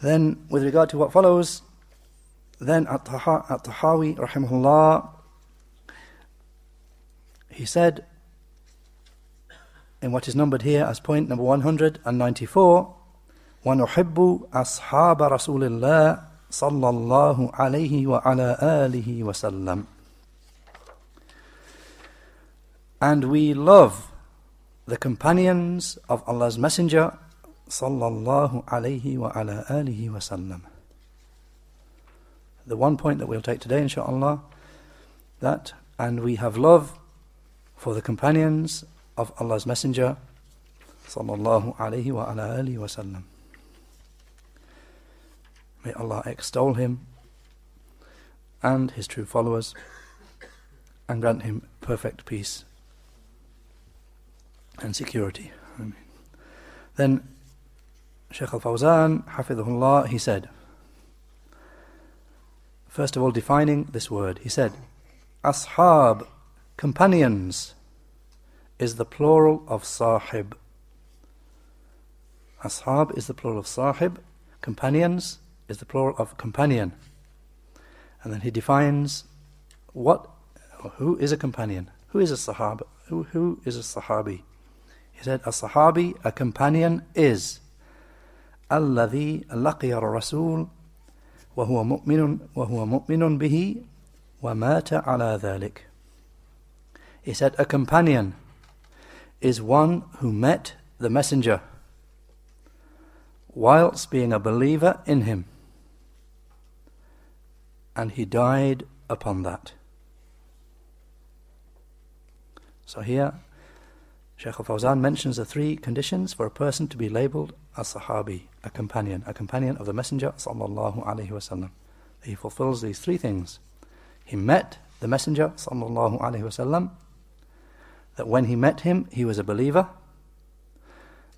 Then, with regard to what follows, then At-Tahawi, rahimahullah, he said, in what is numbered here as point number 194, وَنُحِبُّ أَصْحَابَ رَسُولِ اللَّهِ صلى الله عليه وعلى آله وسلم And we love the companions of Allah's Messenger sallallahu alayhi wa ala alihi wa. The one point that we'll take today, inshallah, that and we have love for the companions of Allah's Messenger, sallallahu alayhi wa ala alihi wa. May Allah extol him and his true followers and grant him perfect peace and security. Then Shaykh al Fawzan, Hafidhullah, he said, first of all, defining this word, he said, Ashab, companions, is the plural of sahib. Ashab is the plural of sahib, companions is the plural of companion. And then he defines what, who is a companion, who is a sahab, who, who is a sahabi. He said, a sahabi, a companion is الذي لقي الرسول وهو مؤمن وهو مؤمن به ومات على ذلك. He said, a companion is one who met the messenger whilst being a believer in him and he died upon that. So here, Shaykh al-Fawzan mentions the three conditions for a person to be labelled a sahabi, a companion, a companion of the Messenger sallallahu. He fulfills these three things. He met the Messenger sallallahu. That when he met him, he was a believer,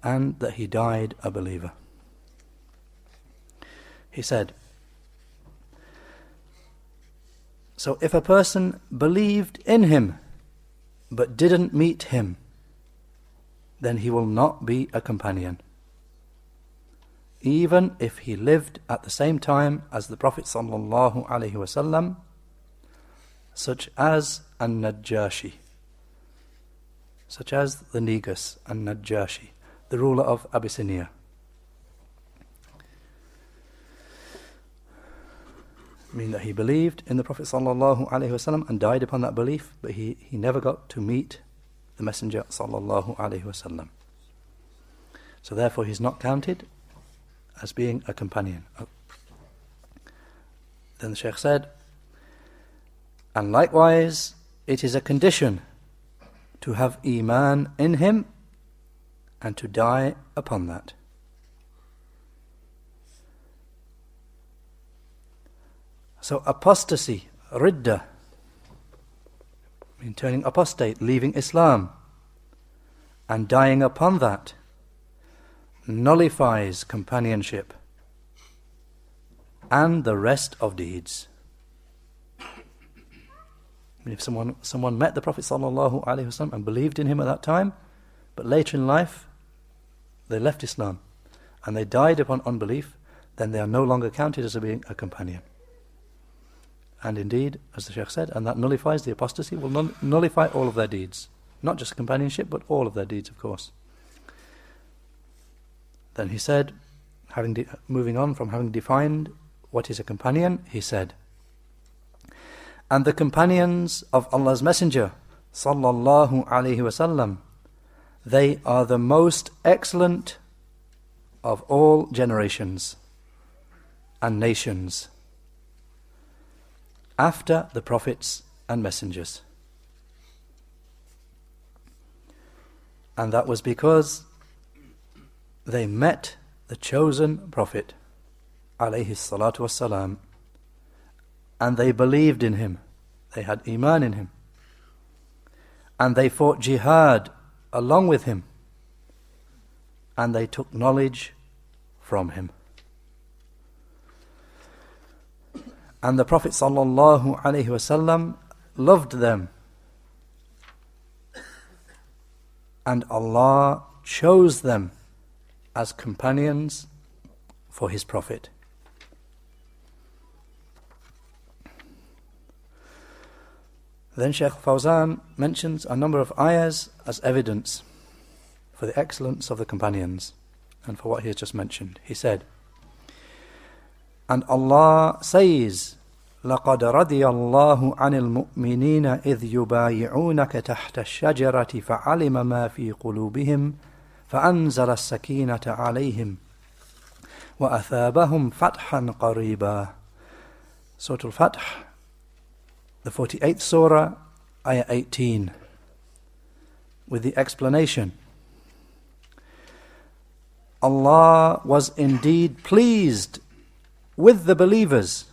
and that he died a believer. He said, So if a person believed in him but didn't meet him, then he will not be a companion. Even if he lived at the same time as the Prophet wasallam, such as an-Najashi, such as the Negus an-Najashi, the ruler of Abyssinia. mean that he believed in the Prophet wasallam and died upon that belief, but he, he never got to meet the Messenger sallallahu alaihi wasallam. So therefore, he's not counted as being a companion. Oh. Then the Sheikh said, and likewise, it is a condition to have iman in him and to die upon that. So apostasy, ridda, mean turning apostate, leaving Islam, and dying upon that, nullifies companionship and the rest of deeds. I mean, if someone someone met the Prophet wasallam and believed in him at that time, but later in life they left Islam and they died upon unbelief, then they are no longer counted as being a companion. And indeed, as the Sheikh said, and that nullifies the apostasy, will nullify all of their deeds. Not just companionship, but all of their deeds, of course. Then he said, having moving on from having defined what is a companion, he said, And the companions of Allah's Messenger, sallallahu alaihi wasallam, they are the most excellent of all generations and nations after the prophets and messengers. And that was because they met the chosen prophet, alayhi salatu wassalam, and they believed in him. They had iman in him. And they fought jihad along with him. And they took knowledge from him. And the Prophet wasallam loved them. And Allah chose them as companions for his Prophet. Then Sheikh Fawzan mentions a number of ayahs as evidence for the excellence of the companions and for what he has just mentioned. He said, And Allah says, لقد رضي الله عن المؤمنين إذ يبايعونك تحت الشجرة فعلم ما في قلوبهم فأنزل السكينة عليهم وأثابهم فتحا قريبا Surah Al-Fath, the 48th Surah, Ayah 18, with the explanation. Allah was indeed pleased with the believers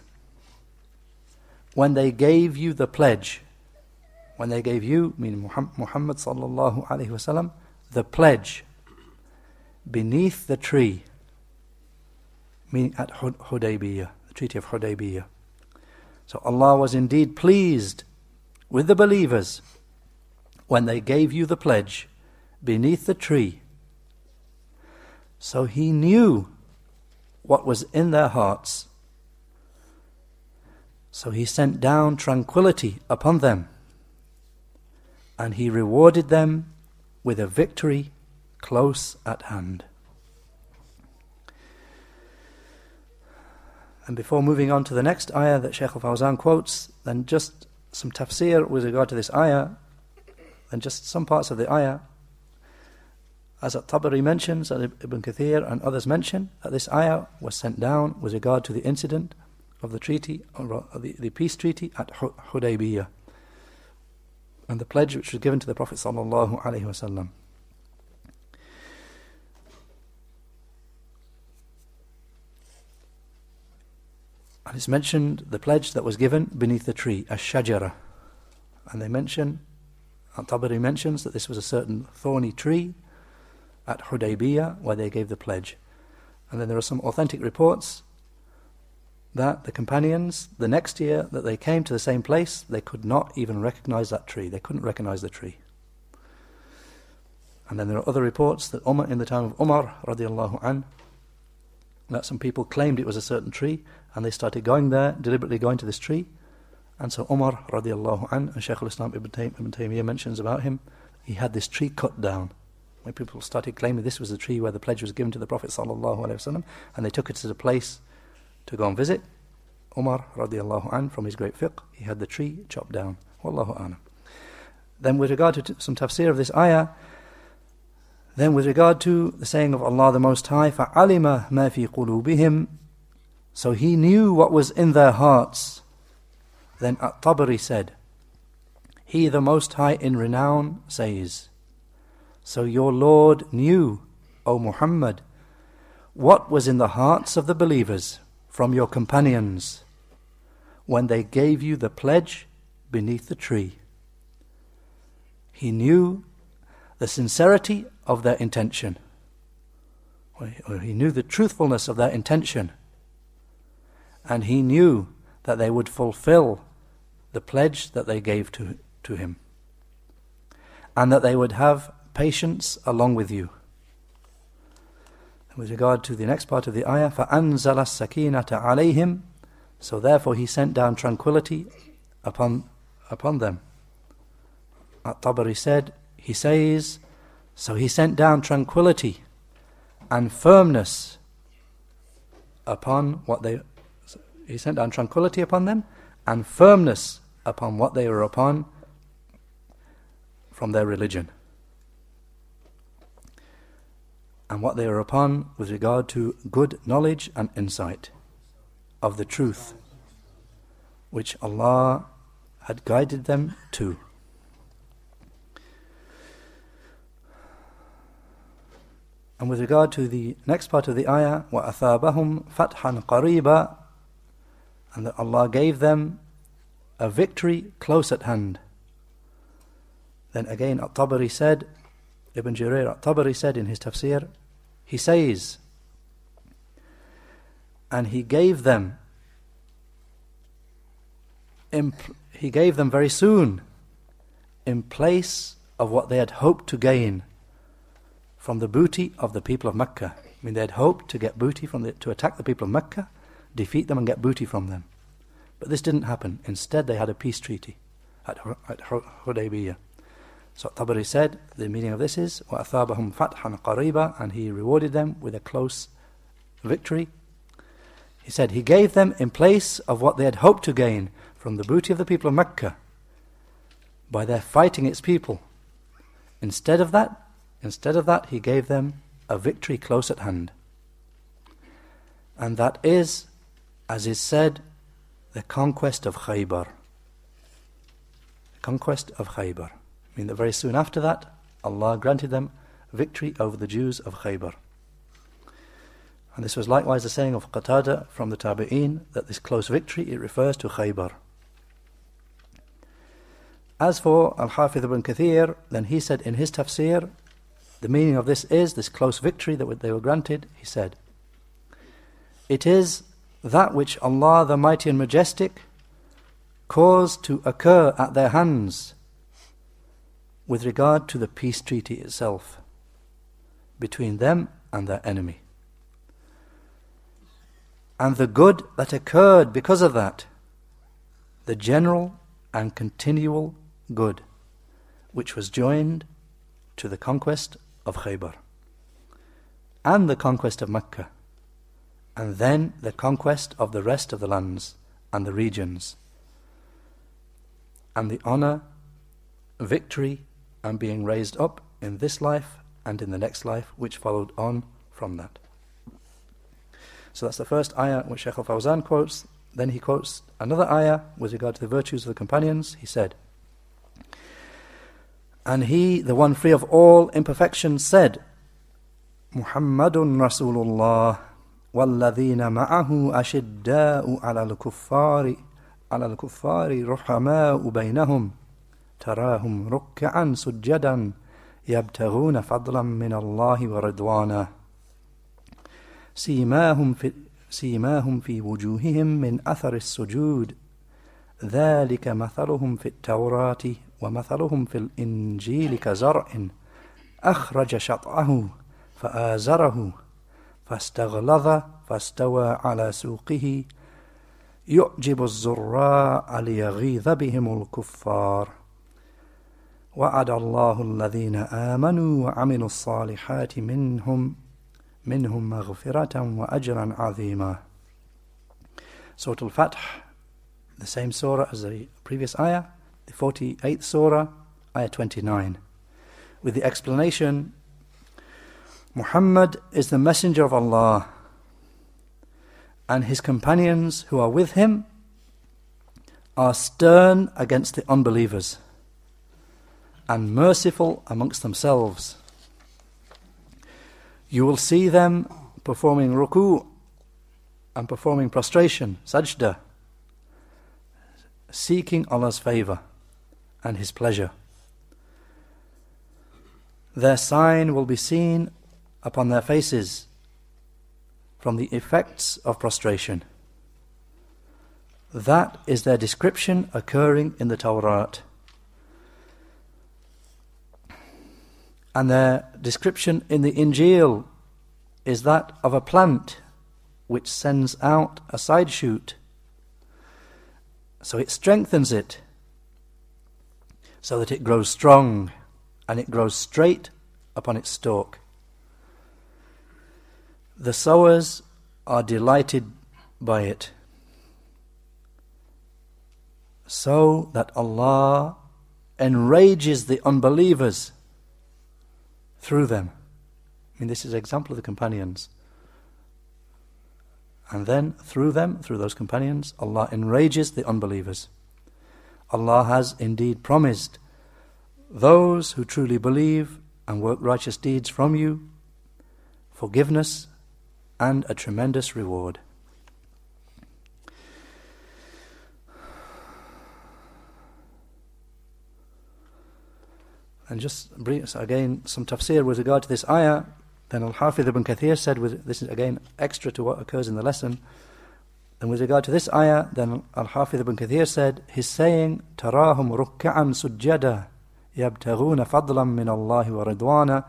when they gave you the pledge. When they gave you, meaning Muhammad sallallahu alaihi wasallam, the pledge beneath the tree, meaning at Hudaybiyah, the Treaty of Hudaybiyah. So Allah was indeed pleased with the believers when they gave you the pledge beneath the tree so he knew what was in their hearts. So he sent down tranquility upon them, and he rewarded them with a victory close at hand. And before moving on to the next ayah that Shaykh al Fawzan quotes, then just some tafsir with regard to this ayah, and just some parts of the ayah as At-Tabari mentions, Ibn Kathir and others mention, that this ayah was sent down with regard to the incident of the treaty, or uh, the, the peace treaty at Hudaybiyah, and the pledge which was given to the Prophet sallallahu alaihi wasallam. And it's mentioned the pledge that was given beneath the tree, a shajara. And they mention, Al-Tabari mentions that this was a certain thorny tree at Hudaybiyah where they gave the pledge. And then there are some authentic reports that the companions, the next year that they came to the same place, they could not even recognize that tree. They couldn't recognize the tree. And then there are other reports that Umar, in the time of Umar, radiallahu an, that some people claimed it was a certain tree, and they started going there, deliberately going to this tree. And so Umar, radiallahu an, and Shaykh al-Islam Ibn Taymiyyah mentions about him, he had this tree cut down when people started claiming this was the tree where the pledge was given to the Prophet وسلم, and they took it as a place to go and visit, Umar radiallahu an, from his great fiqh, he had the tree chopped down. Wallahu a'lam. Then with regard to t- some tafsir of this ayah, then with regard to the saying of Allah the Most High, فَعَلِمَ مَا فِي قُلُوبِهِمْ So he knew what was in their hearts. Then At-Tabari said, He the Most High in renown says, so your Lord knew, O Muhammad, what was in the hearts of the believers from your companions when they gave you the pledge beneath the tree. He knew the sincerity of their intention, or he knew the truthfulness of their intention, and he knew that they would fulfill the pledge that they gave to, to him, and that they would have patience along with you. with regard to the next part of the ayah, فَأَنزَلَ السَّكِينَةَ عَلَيْهِمْ So therefore he sent down tranquility upon, upon them. At-Tabari said, he says, so he sent down tranquility and firmness upon what they he sent down tranquility upon them and firmness upon what they were upon from their religion and what they are upon with regard to good knowledge and insight of the truth which Allah had guided them to. And with regard to the next part of the ayah, وَأَثَابَهُمْ فَتْحًا قَرِيبًا And that Allah gave them a victory close at hand. Then again, At-Tabari said, Ibn Jarir at-Tabari said in his tafsir, he says, and he gave them, he gave them very soon, in place of what they had hoped to gain from the booty of the people of Mecca. I mean, they had hoped to get booty from the, to attack the people of Mecca, defeat them, and get booty from them. But this didn't happen. Instead, they had a peace treaty at, at Hudaybiyah. So Tabari said, the meaning of this is, وَأَثَابَهُمْ فَتْحًا قَرِيبًا And he rewarded them with a close victory. He said, He gave them in place of what they had hoped to gain from the booty of the people of Mecca by their fighting its people. Instead of that, instead of that, he gave them a victory close at hand. And that is, as is said, the conquest of Khaybar. The conquest of Khaybar. Mean that very soon after that, Allah granted them victory over the Jews of Khaybar. And this was likewise the saying of Qatada from the Tabi'een that this close victory, it refers to Khaybar. As for Al-Hafidh ibn Kathir, then he said in his tafsir, the meaning of this is, this close victory that they were granted, he said, it is that which Allah the Mighty and Majestic caused to occur at their hands with regard to the peace treaty itself between them and their enemy. And the good that occurred because of that, the general and continual good, which was joined to the conquest of Khaybar and the conquest of Mecca, and then the conquest of the rest of the lands and the regions, and the honor, victory, and being raised up in this life and in the next life, which followed on from that. So that's the first ayah which Shaykh al Fawzan quotes. Then he quotes another ayah with regard to the virtues of the companions. He said, And he, the one free of all imperfections, said, Muhammadun Rasulullah والذين معه أشداء على الكفار على الكفار رحماء بينهم تراهم ركعا سجدا يبتغون فضلا من الله ورضوانا سيماهم في سيماهم في وجوههم من أثر السجود. ذلك مثلهم في التوراة ومثلهم في الإنجيل كزرع أخرج شطعه فآزره فاستغلظ فاستوى على سوقه. يعجب الزراع ليغيظ بهم الكفار. وعد الله الذين آمنوا وعملوا الصالحات منهم منهم مغفرة وأجرا عظيما Surah Al-Fath, the same surah as the previous ayah, the 48th surah, ayah 29, with the explanation Muhammad is the messenger of Allah and his companions who are with him are stern against the unbelievers and merciful amongst themselves. You will see them performing ruku and performing prostration, sajda, seeking Allah's favor and His pleasure. Their sign will be seen upon their faces from the effects of prostration. That is their description occurring in the Torah. And their description in the Injil is that of a plant which sends out a side shoot. So it strengthens it so that it grows strong and it grows straight upon its stalk. The sowers are delighted by it, so that Allah enrages the unbelievers through them. I mean, this is an example of the companions. And then, through them, through those companions, Allah enrages the unbelievers. Allah has indeed promised those who truly believe and work righteous deeds from you forgiveness and a tremendous reward. And just bring, again, some tafsir with regard to this ayah. Then Al Hafidh ibn Kathir said, with, this is again extra to what occurs in the lesson. And with regard to this ayah, then Al Hafidh ibn Kathir said, He's saying, Tarahum rukka'an sujjada, yabtaghuna fadlan min Allah wa ridwana.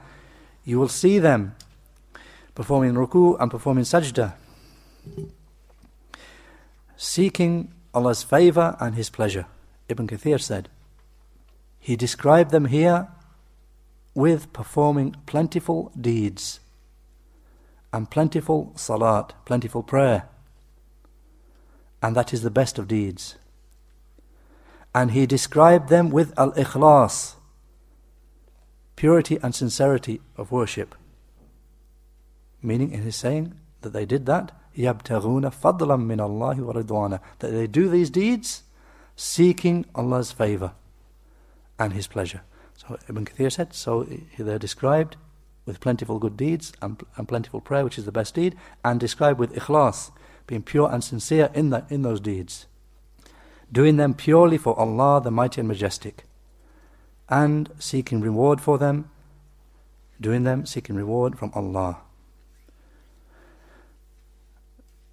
You will see them performing ruku and performing sajda, seeking Allah's favour and His pleasure. Ibn Kathir said, He described them here with performing plentiful deeds and plentiful salat, plentiful prayer. And that is the best of deeds. And he described them with al ikhlas, purity and sincerity of worship. Meaning, in his saying that they did that, يَبْتَغُونَ فَضْلًا مِّنَ اللَّهِ وَرِضْوَانَ That they do these deeds seeking Allah's favour and His pleasure. So Ibn Kathir said, so they're described with plentiful good deeds and, and plentiful prayer, which is the best deed, and described with ikhlas, being pure and sincere in, the, in those deeds. Doing them purely for Allah, the Mighty and Majestic, and seeking reward for them, doing them seeking reward from Allah.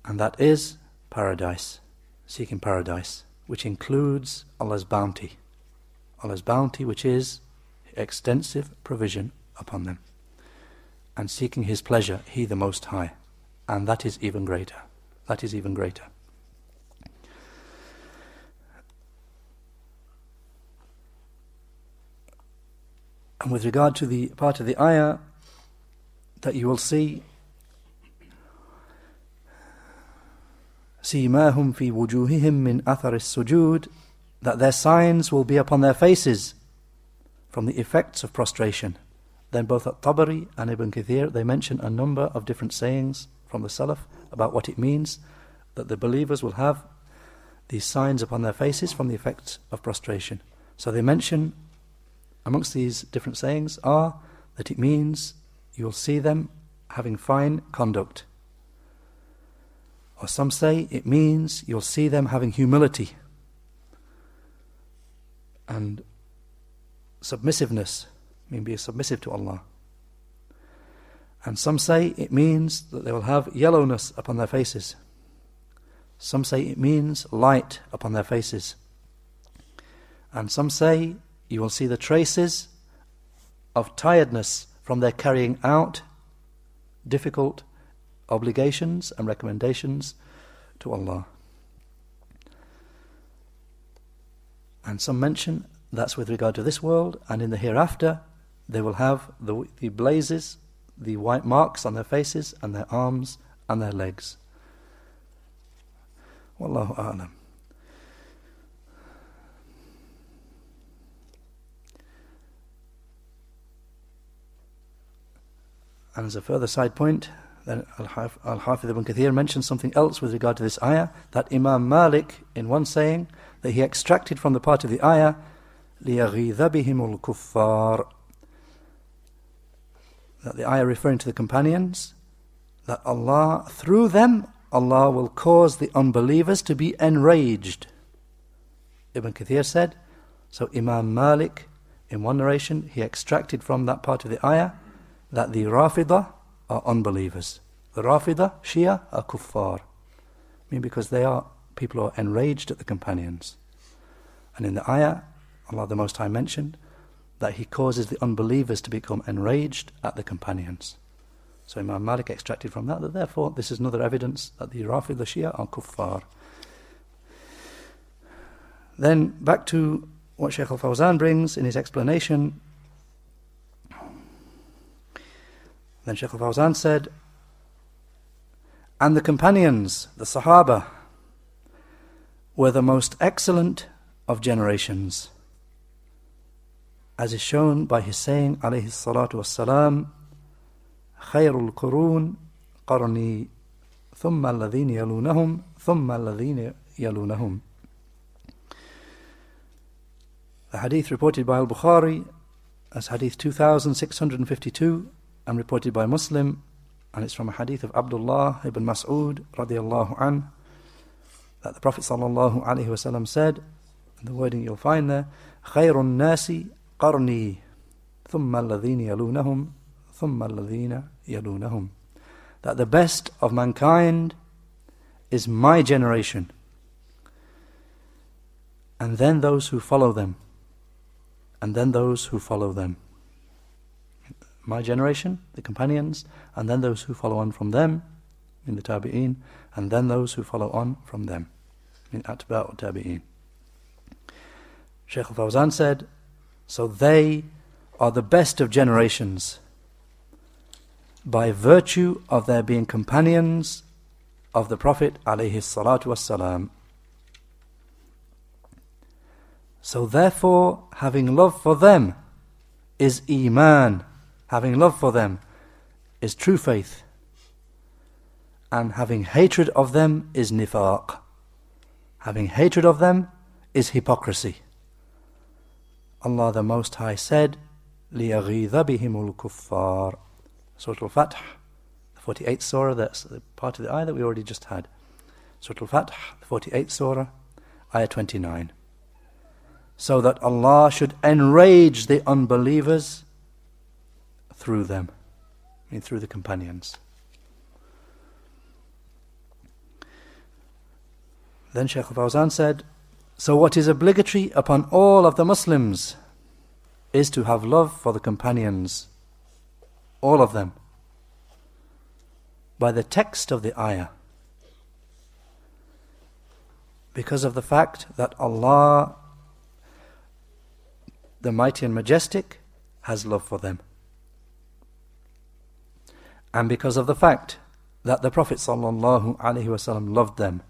And that is paradise, seeking paradise, which includes Allah's bounty. Allah's bounty, which is extensive provision upon them. And seeking His pleasure, He the Most High. And that is even greater. That is even greater. And with regard to the part of the ayah that you will see سيماهم في وجوههم من أثر السجود that their signs will be upon their faces from the effects of prostration. Then both at Tabari and Ibn Kathir they mention a number of different sayings from the Salaf about what it means that the believers will have these signs upon their faces from the effects of prostration. So they mention amongst these different sayings are that it means you'll see them having fine conduct or some say it means you'll see them having humility and submissiveness, mean being submissive to Allah. And some say it means that they will have yellowness upon their faces. Some say it means light upon their faces. And some say you will see the traces of tiredness from their carrying out difficult obligations and recommendations to Allah. And some mention that's with regard to this world, and in the hereafter, they will have the, the blazes, the white marks on their faces, and their arms, and their legs. Wallahu a'lam. And as a further side point, then Al-Hafidh ibn Kathir mentions something else with regard to this ayah, that Imam Malik, in one saying, that he extracted from the part of the ayah, لِيَغِيظَ بِهِمُ الْكُفَّارِ That the ayah referring to the companions, that Allah, through them, Allah will cause the unbelievers to be enraged. Ibn Kathir said, so Imam Malik, in one narration, he extracted from that part of the ayah, that the Rafidah, are unbelievers. The Rafida, Shia, are kuffar. I mean, because they are people who are enraged at the companions. And in the ayah, Allah the Most High mentioned that He causes the unbelievers to become enraged at the companions. So Imam Malik extracted from that that therefore this is another evidence that the Rafid, the Shia, are kuffar. Then back to what Shaykh al Fawzan brings in his explanation Then Shaykh al-Fawzan said, And the companions, the Sahaba, were the most excellent of generations. As is shown by his saying, alayhi salatu wassalam, خير القرون قرني ثم الذين يلونهم ثم الذين يلونهم The hadith reported by Al-Bukhari as hadith 2652 and reported by Muslim, and it's from a hadith of Abdullah ibn Mas'ud radiallahu an, that the Prophet sallallahu alaihi wasallam said, and the wording you'll find there, خير الناس قرني ثم الذين يلونهم ثم الذين يلونهم that the best of mankind is my generation and then those who follow them and then those who follow them my generation, the companions, and then those who follow on from them, in the tabi'een, and then those who follow on from them, in atba' tabi'een. Shaykh al-Fawzan said, so they are the best of generations by virtue of their being companions of the Prophet alayhi salatu wassalam. So therefore, having love for them is iman having love for them is true faith, and having hatred of them is nifaq. Having hatred of them is hypocrisy. Allah the Most High said, لِيَغِيظَ بِهِمُ الْكُفَّارِ Surah Al-Fath, the 48th surah, that's the part of the ayah that we already just had. Surah Al-Fath, the 48th surah, ayah 29. So that Allah should enrage the unbelievers through them, I mean through the companions. Then Shaykh Fawzan said, so, what is obligatory upon all of the Muslims is to have love for the companions, all of them, by the text of the ayah. Because of the fact that Allah, the Mighty and Majestic, has love for them. And because of the fact that the Prophet ﷺ loved them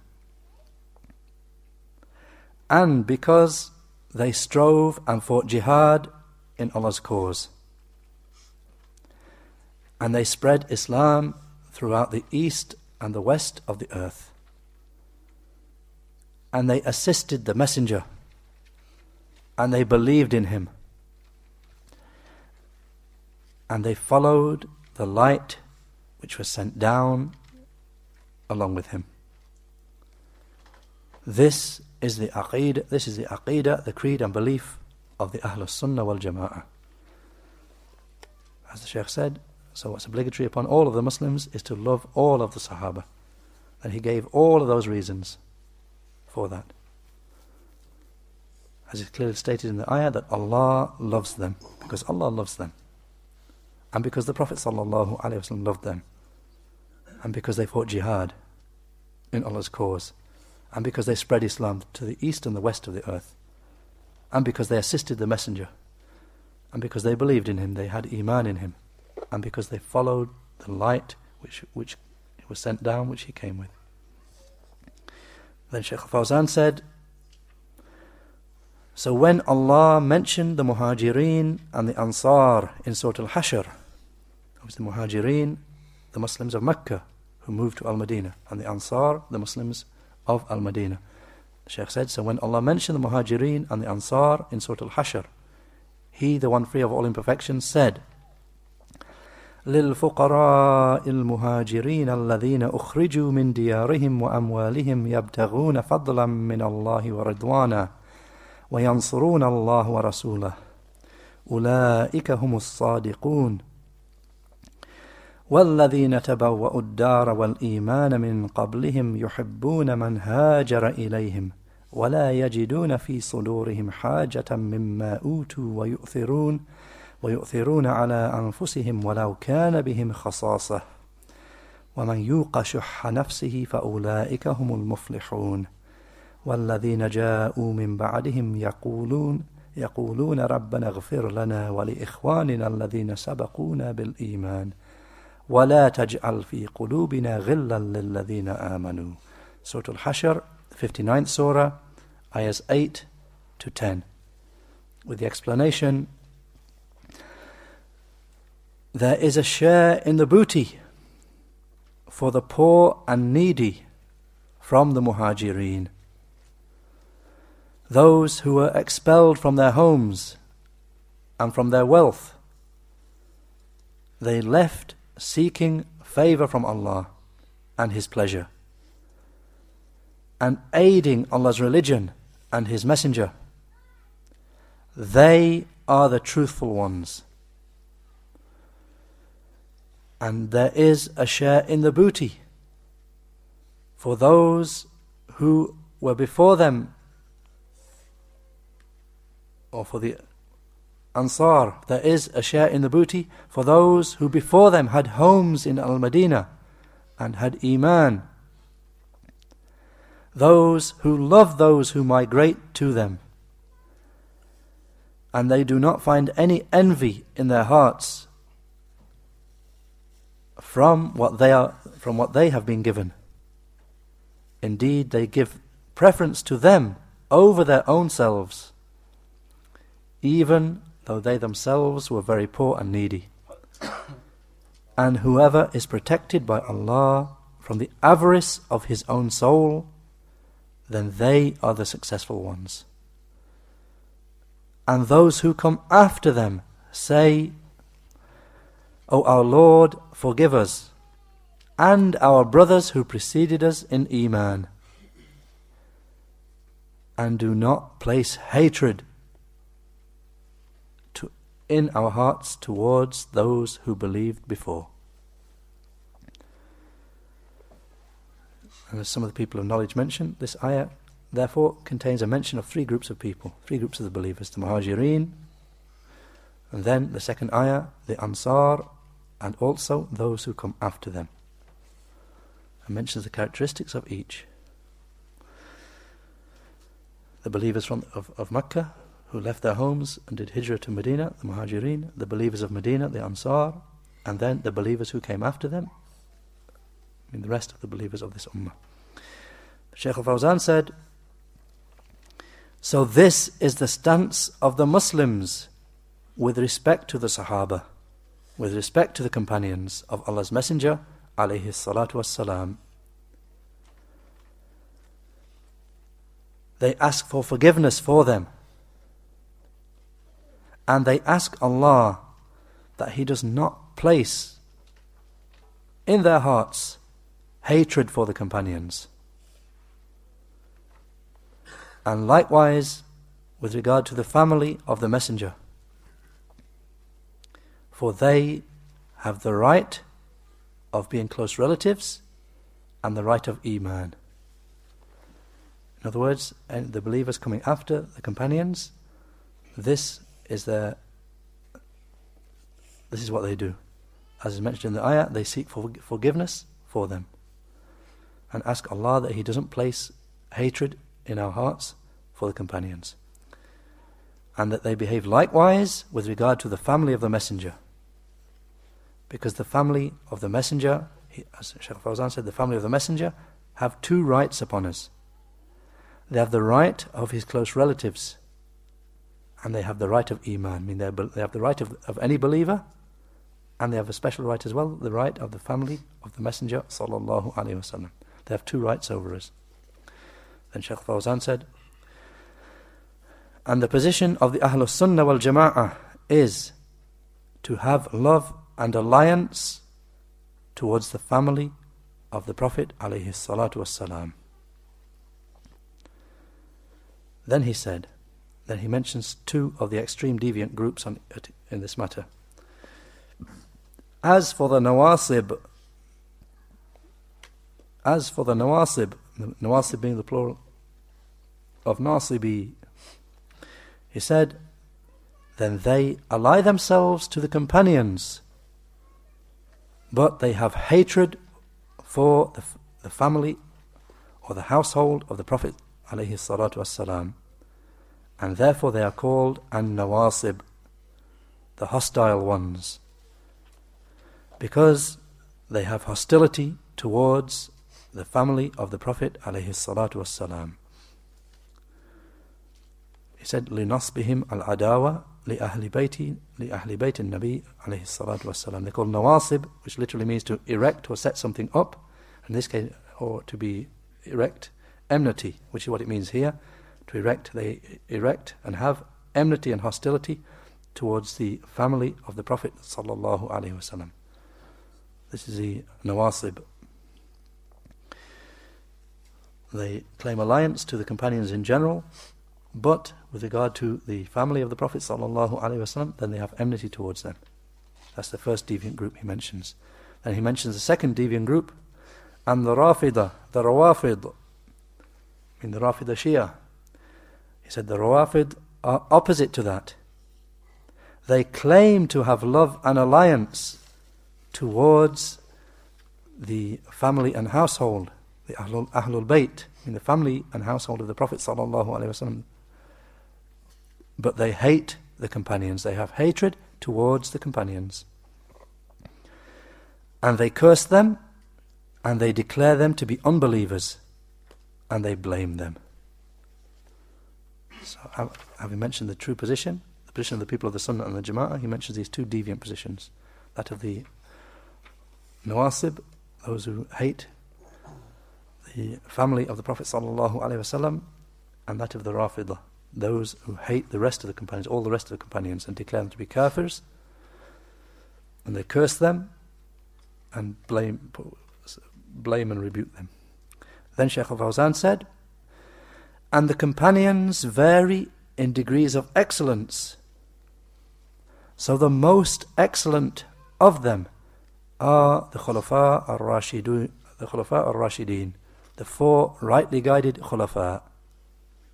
and because they strove and fought jihad in Allah's cause. And they spread Islam throughout the east and the west of the earth. And they assisted the Messenger, and they believed in him, and they followed the light which was sent down along with him. This is the this is the aqidah, the creed and belief of the Ahlul Sunnah wal Jama'ah. As the Shaykh said, so what's obligatory upon all of the Muslims is to love all of the Sahaba. And he gave all of those reasons for that. As is clearly stated in the ayah that Allah loves them because Allah loves them. And because the Prophet ﷺ loved them. And because they fought jihad in Allah's cause and because they spread Islam to the east and the west of the earth, and because they assisted the Messenger, and because they believed in him, they had Iman in him, and because they followed the light which, which was sent down, which he came with. Then Shaykh Fawzan said, So when Allah mentioned the Muhajirin and the Ansar in Surah Al-Hashr, it was the Muhajirin, the Muslims of Mecca, who moved to Al-Madinah, and the Ansar, the Muslims of Al Madinah. The Shaykh said, so when Allah mentioned the Muhajirin and the Ansar in Surah Al Hashr, He, the one free of all imperfections, said, للفقراء المهاجرين الذين أخرجوا من ديارهم وأموالهم يبتغون فضلا من الله ورضوانا وينصرون الله ورسوله أولئك هم الصادقون والذين تبوأوا الدار والإيمان من قبلهم يحبون من هاجر إليهم ولا يجدون في صدورهم حاجة مما أوتوا ويؤثرون ويؤثرون على أنفسهم ولو كان بهم خصاصة. ومن يوق شح نفسه فأولئك هم المفلحون. والذين جاءوا من بعدهم يقولون يقولون ربنا اغفر لنا ولإخواننا الذين سبقونا بالإيمان. ولا تجعل في قلوبنا غلا للذين آمنوا Surah Al-Hashr, 59th Surah, ayahs 8 to 10. With the explanation, there is a share in the booty for the poor and needy from the Muhajirin. Those who were expelled from their homes and from their wealth, they left seeking favor from Allah and His pleasure, and aiding Allah's religion and His Messenger. They are the truthful ones. And there is a share in the booty for those who were before them, or for the Ansar, there is a share in the booty for those who before them had homes in Al Madinah and had Iman. Those who love those who migrate to them. And they do not find any envy in their hearts from what they are from what they have been given. Indeed, they give preference to them over their own selves, even though they themselves were very poor and needy. and whoever is protected by Allah from the avarice of his own soul, then they are the successful ones. And those who come after them say, O our Lord, forgive us, and our brothers who preceded us in Iman. And do not place hatred in our hearts towards those who believed before. And as some of the people of knowledge mentioned, this ayah therefore contains a mention of three groups of people, three groups of the believers, the Muhajirin, and then the second ayah, the Ansar, and also those who come after them. And mentions the characteristics of each. The believers from of, of Mecca who left their homes and did hijrah to Medina, the Muhajirin, the believers of Medina, the Ansar, and then the believers who came after them, I mean the rest of the believers of this ummah. Shaykh al-Fawzan said, So this is the stance of the Muslims with respect to the Sahaba with respect to the companions of Allah's Messenger alayhi salatu wassalam. They ask for forgiveness for them. And they ask Allah that He does not place in their hearts hatred for the companions. And likewise, with regard to the family of the Messenger for they have the right of being close relatives and the right of Iman. In other words, the believers coming after the companions, this is their this is what they do. As is mentioned in the ayah, they seek for forgiveness for them. And ask Allah that He doesn't place hatred in our hearts for the companions. And that they behave likewise with regard to the family of the Messenger. Because the family of the messenger, as Shaykh Fawzan said, the family of the messenger have two rights upon us. They have the right of his close relatives, and they have the right of Iman. I mean, they have the right of, of any believer, and they have a special right as well, the right of the family of the Messenger sallallahu alaihi wasallam. They have two rights over us. Then Shaykh Fawzan said, and the position of the Ahlul Sunnah wal Jama'ah is to have love and alliance towards the family of the Prophet alayhi salatu wassalam. Then he said, then he mentions two of the extreme deviant groups on, in this matter. As for the Nawasib, as for the Nawasib, Nawasib being the plural of Nasibi, he said, then they ally themselves to the companions, but they have hatred for the, the family or the household of the Prophet alayhi salatu wassalam and therefore they are called an-nawasib, the hostile ones, because they have hostility towards the family of the Prophet والسلام. He said, لِنَصْبِهِمْ الْعَدَاوَةِ لأهل بيتي لأهل بيت النبي عليه الصلاة والسلام. They call nawasib, which literally means to erect or set something up. In this case, or to be erect enmity, which is what it means here. to erect, they erect and have enmity and hostility towards the family of the Prophet sallallahu alaihi wasallam. This is the nawasib. They claim alliance to the companions in general, but with regard to the family of the Prophet ﷺ, then they have enmity towards them. That's the first deviant group he mentions. Then he mentions the second deviant group, and the Rafida, the Rawafid, in the Rafida Shia. He said the Rawafid are opposite to that. they claim to have love and alliance towards the family and household, the Ahlul, Ahlul Bayt, in the family and household of the Prophet wasallam. But they hate the companions. They have hatred towards the companions. And they curse them, and they declare them to be unbelievers, and they blame them. So, having mentioned the true position, the position of the people of the Sunnah and the Jama'ah, he mentions these two deviant positions that of the Nawasib, those who hate the family of the Prophet and that of the Rafidah, those who hate the rest of the companions, all the rest of the companions, and declare them to be kafirs, and they curse them and blame, blame and rebuke them. Then Shaykh al-Fawzan said, and the companions vary in degrees of excellence. So the most excellent of them are the Khulafa al-Rashidun, the Khulafa al-Rashidin, the four rightly guided Khulafa.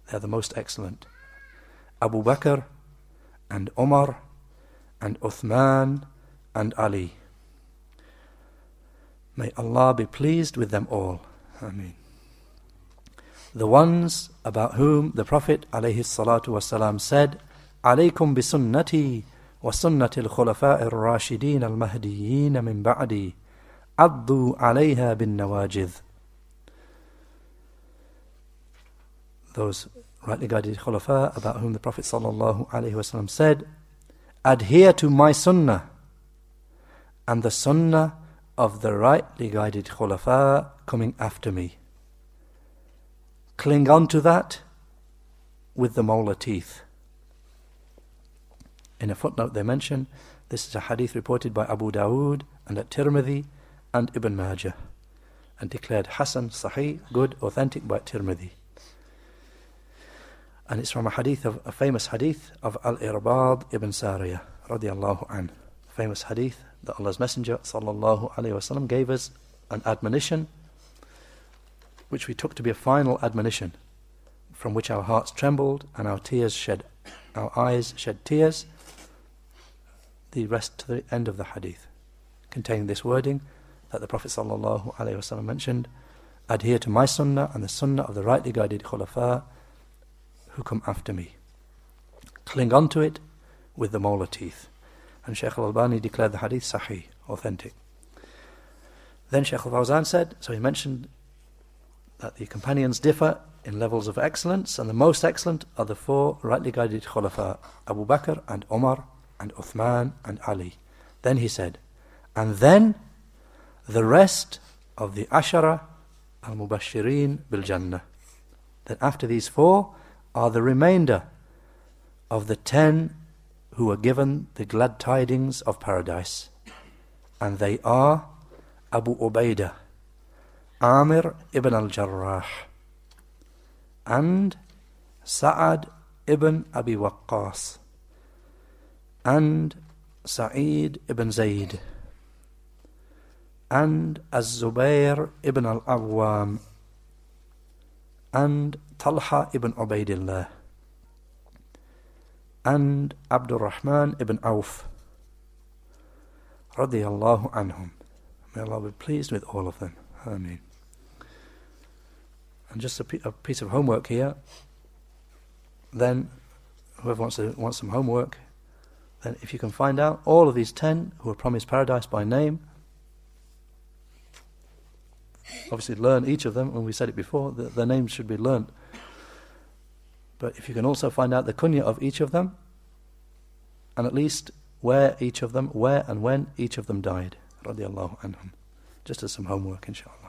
They are the most excellent. Abu Bakr and Umar and Uthman and Ali. May Allah be pleased with them all. Ameen The ones about whom the Prophet ﷺ said, عليكم بسنتي وسنة الخلفاء الراشدين المهديين من بعدي عضوا عليها بالنواجذ Those rightly guided khulafa about whom the Prophet ﷺ said, Adhere to my sunnah and the sunnah of the rightly guided khulafa coming after me. Cling on to that with the molar teeth. In a footnote, they mention this is a hadith reported by Abu Dawood and at Tirmidhi and Ibn Majah and declared Hasan, Sahih, good, authentic by Tirmidhi. And it's from a hadith of a famous hadith of Al Irbad ibn Sariyah, radiallahu an. Famous hadith that Allah's Messenger sallallahu alaihi wasallam gave us an admonition which we took to be a final admonition from which our hearts trembled and our tears shed our eyes shed tears. The rest to the end of the hadith containing this wording that the Prophet wasallam mentioned adhere to my sunnah and the sunnah of the rightly guided khulafa who come after me. Cling on to it with the molar teeth. And Shaykh al-Albani declared the hadith sahih, authentic. Then Shaykh al-Fawzan said, so he mentioned that the companions differ in levels of excellence, and the most excellent are the four rightly guided khulafa, Abu Bakr and Omar and Uthman and Ali. Then he said, and then the rest of the Ashara al-Mubashirin bil-Jannah. Then after these four are the remainder of the ten who were given the glad tidings of paradise. And they are Abu Ubaidah, Amir ibn al-Jarrah, and Sa'ad ibn Abi Waqqas, and Sa'id ibn Zayd, and Az-Zubair ibn al-Awwam, and Talha ibn Ubaidillah and Abdul Rahman ibn Auf radiyallahu anhum. May Allah be pleased with all of them. Ameen. And just a, piece of homework here. Then, whoever wants to wants some homework, then if you can find out all of these ten who are promised paradise by name, obviously learn each of them. When we said it before, the, their names should be learnt but if you can also find out the kunya of each of them, and at least where each of them, where and when each of them died, radiallahu anhum. Just as some homework, inshallah.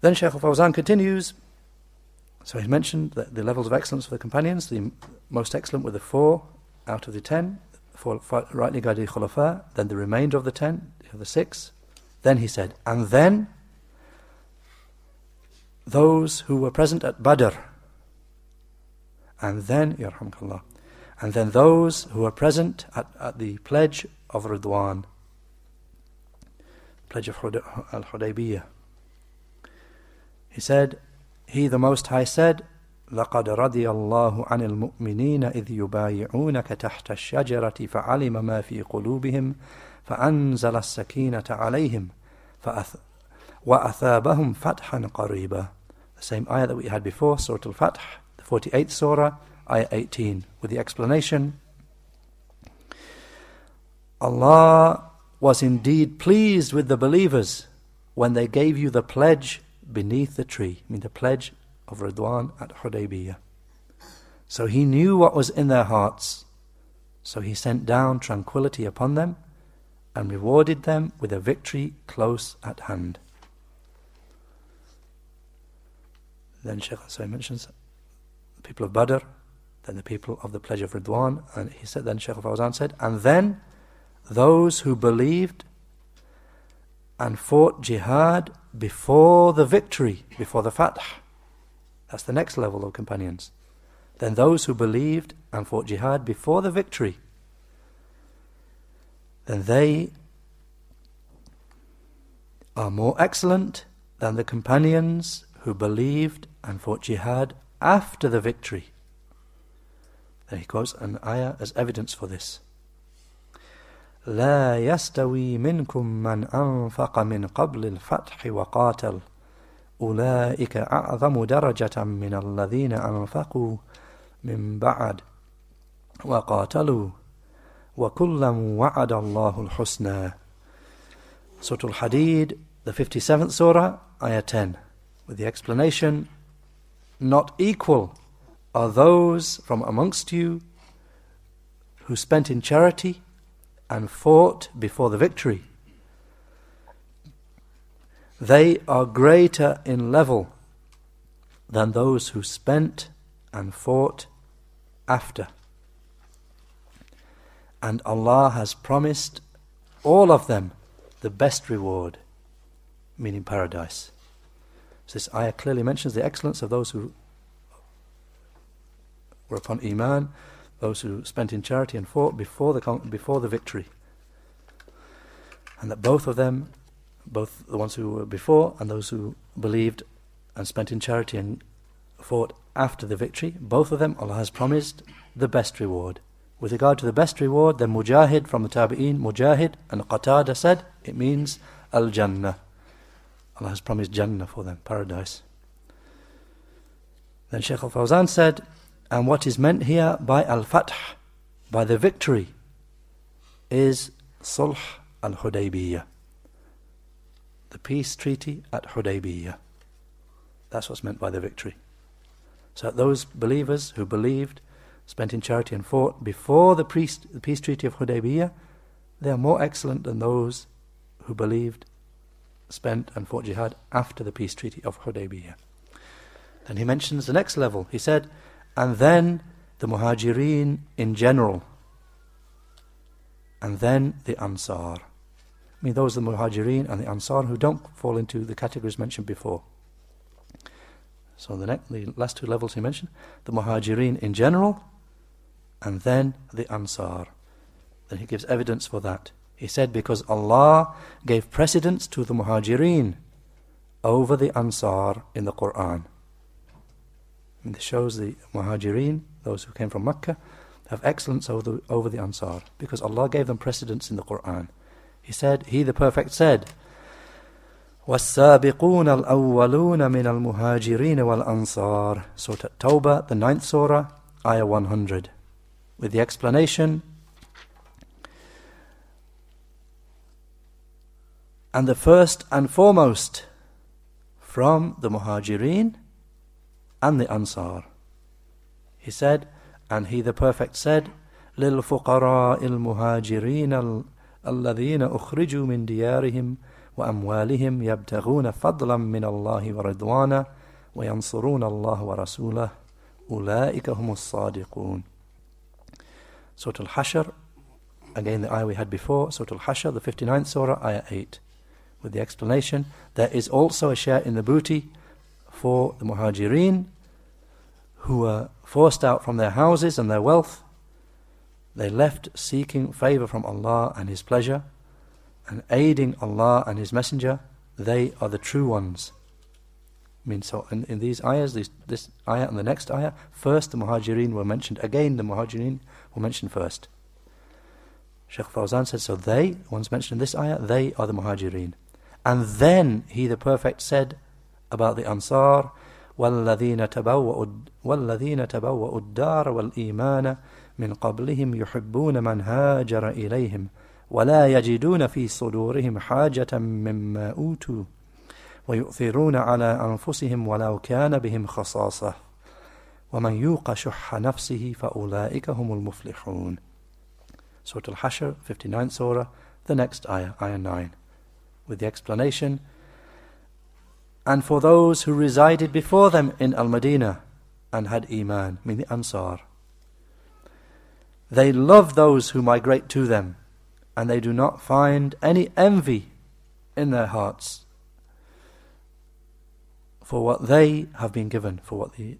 Then Shaykh al-Fawzan continues. So he mentioned that the levels of excellence for the companions, the most excellent were the four out of the ten, four rightly guided khulafa, then the remainder of the ten, the six. Then he said, and then those who were present at Badr, and then, yarhamkallah, and then those who were present at, at the pledge of Ridwan, pledge of Al Hudaybiyah. He said, He the Most High said, لقد رضي الله عن المؤمنين إذ يبايعونك تحت الشجرة فعلم ما في قلوبهم فأنزل السكينة عليهم فأث وأثابهم فتحا قريبا The same ayah that we had before, Surah Al-Fath, the 48th Surah, ayah 18, with the explanation Allah was indeed pleased with the believers when they gave you the pledge beneath the tree, I mean the pledge of Ridwan at Hudaybiyah. So he knew what was in their hearts. So he sent down tranquility upon them and rewarded them with a victory close at hand. Then Shaykh Asai mentions the people of Badr, then the people of the pledge of Ridwan, and he said, then Shaykh Fawzan said, and then those who believed and fought jihad before the victory, before the fath. That's the next level of companions. Then those who believed and fought jihad before the victory, then they are more excellent than the companions who believed and fought jihad after the victory. Then he quotes an ayah as evidence for this. لا يستوي منكم من أنفق من قبل الفتح وقاتل. أولئك أعظم درجة من الذين أنفقوا من بعد وقاتلوا. وكلا وعد الله الحسنى. سورة الحديد the 57th surah آية ayah 10 with the explanation not equal are those from amongst you who spent in charity and fought before the victory. They are greater in level than those who spent and fought after. And Allah has promised all of them the best reward, meaning paradise. So this ayah clearly mentions the excellence of those who were upon Iman, those who spent in charity and fought before the, before the victory. And that both of them, both the ones who were before and those who believed and spent in charity and fought after the victory, both of them Allah has promised the best reward. With regard to the best reward, then Mujahid from the Tabi'een, Mujahid and Qatada said, it means Al Jannah. Allah has promised Jannah for them, paradise. Then Shaykh Al Fawzan said, and what is meant here by Al Fath, by the victory, is Sulh al Hudaybiyah, the peace treaty at Hudaybiyah. That's what's meant by the victory. So those believers who believed, spent in charity and fought before the, priest, the peace treaty of Hudaybiyah, they are more excellent than those who believed, spent and fought jihad after the peace treaty of Hudaybiyah. Then he mentions the next level. He said, and then the Muhajirin in general, and then the Ansar. I mean, those are the Muhajirin and the Ansar who don't fall into the categories mentioned before. So the, next, the last two levels he mentioned, the Muhajirin in general, and then the Ansar. Then he gives evidence for that. He said, because Allah gave precedence to the Muhajirin over the Ansar in the Quran. And this shows the Muhajirin, those who came from Mecca, have excellence over the, over the Ansar because Allah gave them precedence in the Quran. He said, He the Perfect said, والسابقون الأولون من المهاجرين والأنصار Surah Tawbah, the ninth surah, ayah 100 with the explanation and the first and foremost from the Muhajirin and the Ansar. He said, and he the Perfect said, للفقراء المهاجرين الذين أخرجوا من ديارهم وأموالهم يبتغون فضلا من الله ورضوانا وينصرون الله ورسوله أولئك هم الصادقون Surah Al-Hashr, again the ayah we had before, Surah Al-Hashr, the 59th surah, ayah 8, with the explanation, there is also a share in the booty for the muhajirin who were forced out from their houses and their wealth. They left seeking favor from Allah and His pleasure and aiding Allah and His Messenger. They are the true ones. I mean, so in, in these ayahs, this, this ayah and the next ayah, first the muhajirin were mentioned. Again, the muhajirin were mentioned first. Sheikh Fawzan said, so they, ones mentioned in this ayah, they are the muhajirin. And then he, the Perfect, said about the Ansar, والذين تبوأوا والذين تبوأوا الدار والإيمان من قبلهم يحبون من هاجر إليهم ولا يجدون في صدورهم حاجة مما أوتوا ويؤثرون على أنفسهم ولو كان بهم خصاصة. ومن يوق شح نفسه فأولئك هم المفلحون. Surah Al-Hashr, 59th Surah, the next ayah, ayah 9, with the explanation, And for those who resided before them in Al-Madinah and had Iman, I mean the Ansar, they love those who migrate to them, and they do not find any envy in their hearts for what they have been given, for what the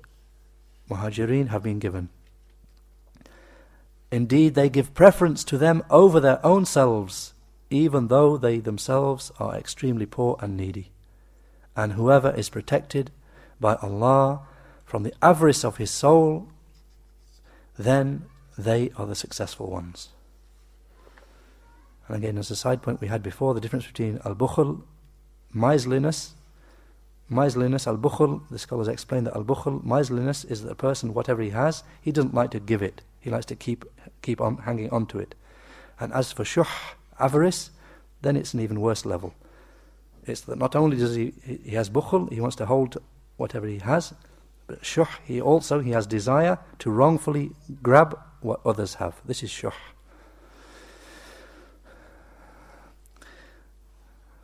Muhajirin have been given. Indeed, they give preference to them over their own selves, even though they themselves are extremely poor and needy. And whoever is protected by Allah from the avarice of his soul, then they are the successful ones. And again, as a side point we had before, the difference between al-bukhul, miserliness, Miserliness, al bukhul, the scholars explain that al bukhul, miserliness is that a person, whatever he has, he doesn't like to give it. He likes to keep keep on hanging on to it. And as for shuh, avarice, then it's an even worse level. It's that not only does he he has bukhul, he wants to hold whatever he has, but shuh, he also he has desire to wrongfully grab what others have. This is shuh.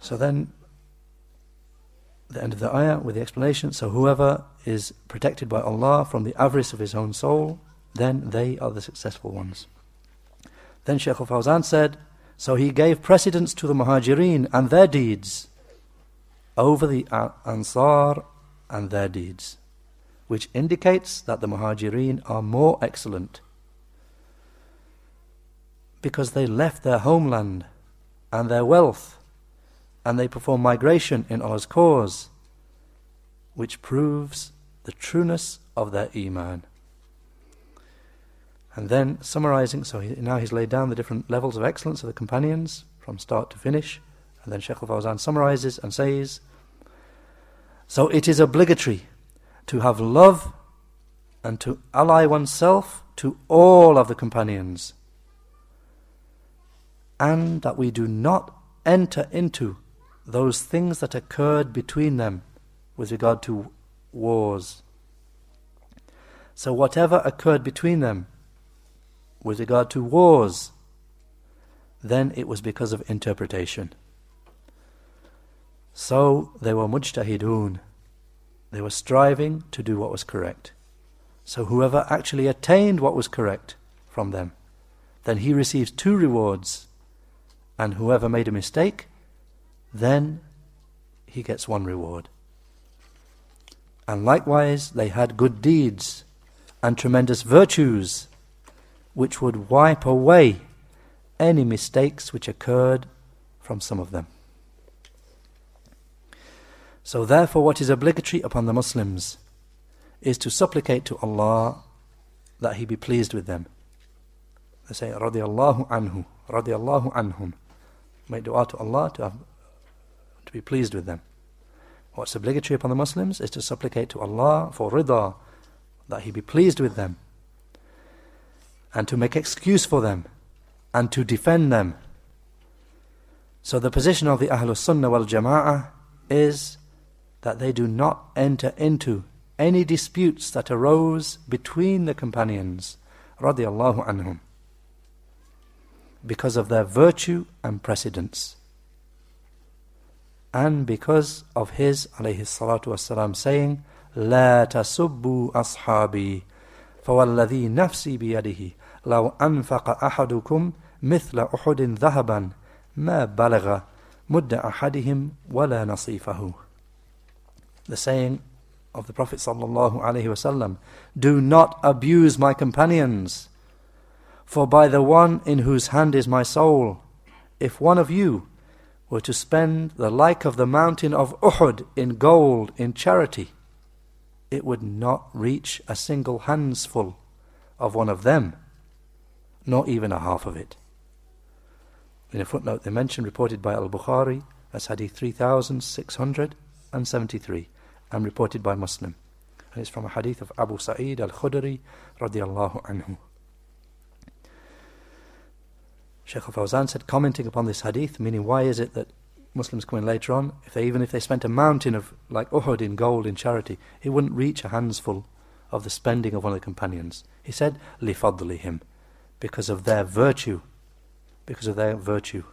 So then the end of the ayah with the explanation. So whoever is protected by Allah from the avarice of his own soul, then they are the successful ones. Then Shaykh al-Fawzan said, so he gave precedence to the Muhajirin and their deeds over the Ansar and their deeds, which indicates that the Muhajirin are more excellent because they left their homeland and their wealth and they perform migration in Allah's cause, which proves the trueness of their Iman. And then summarizing, so he, now he's laid down the different levels of excellence of the companions from start to finish. And then Sheikh al Fawzan summarizes and says, So it is obligatory to have love and to ally oneself to all of the companions, and that we do not enter into those things that occurred between them with regard to wars. So, whatever occurred between them with regard to wars, then it was because of interpretation. So, they were mujtahidun. They were striving to do what was correct. So, whoever actually attained what was correct from them, then he receives two rewards. And whoever made a mistake, then he gets one reward. And likewise, they had good deeds and tremendous virtues which would wipe away any mistakes which occurred from some of them. So, therefore, what is obligatory upon the Muslims is to supplicate to Allah that He be pleased with them. They say, Radiallahu anhu, Radiallahu anhum. Make dua to Allah to have to be pleased with them. What's obligatory upon the Muslims is to supplicate to Allah for rida, that He be pleased with them, and to make excuse for them, and to defend them. So the position of the Ahlul Sunnah wal Jama'ah is that they do not enter into any disputes that arose between the companions, radiallahu anhum, because of their virtue and precedence and because of his alayhi salatu wasalam saying لا تسبوا أصحابي فوالذي نفسي بيده لو أنفق أحدكم مثل أحد ذهبا ما بلغ مد أحدهم ولا نصيفه the saying of the Prophet wasallam Do not abuse my companions for by the one in whose hand is my soul if one of you were to spend the like of the mountain of Uhud in gold in charity, it would not reach a single handsful of one of them, not even a half of it. In a footnote, they mention reported by Al Bukhari as Hadith 3673 and reported by Muslim. And it's from a hadith of Abu Sa'id al Khudri radiallahu anhu. Sheikh Fawzan said, commenting upon this hadith, meaning why is it that Muslims come in later on, if they, even if they spent a mountain of like Uhud in gold in charity, it wouldn't reach a handful of the spending of one of the companions. He said, him, because of their virtue, because of their virtue.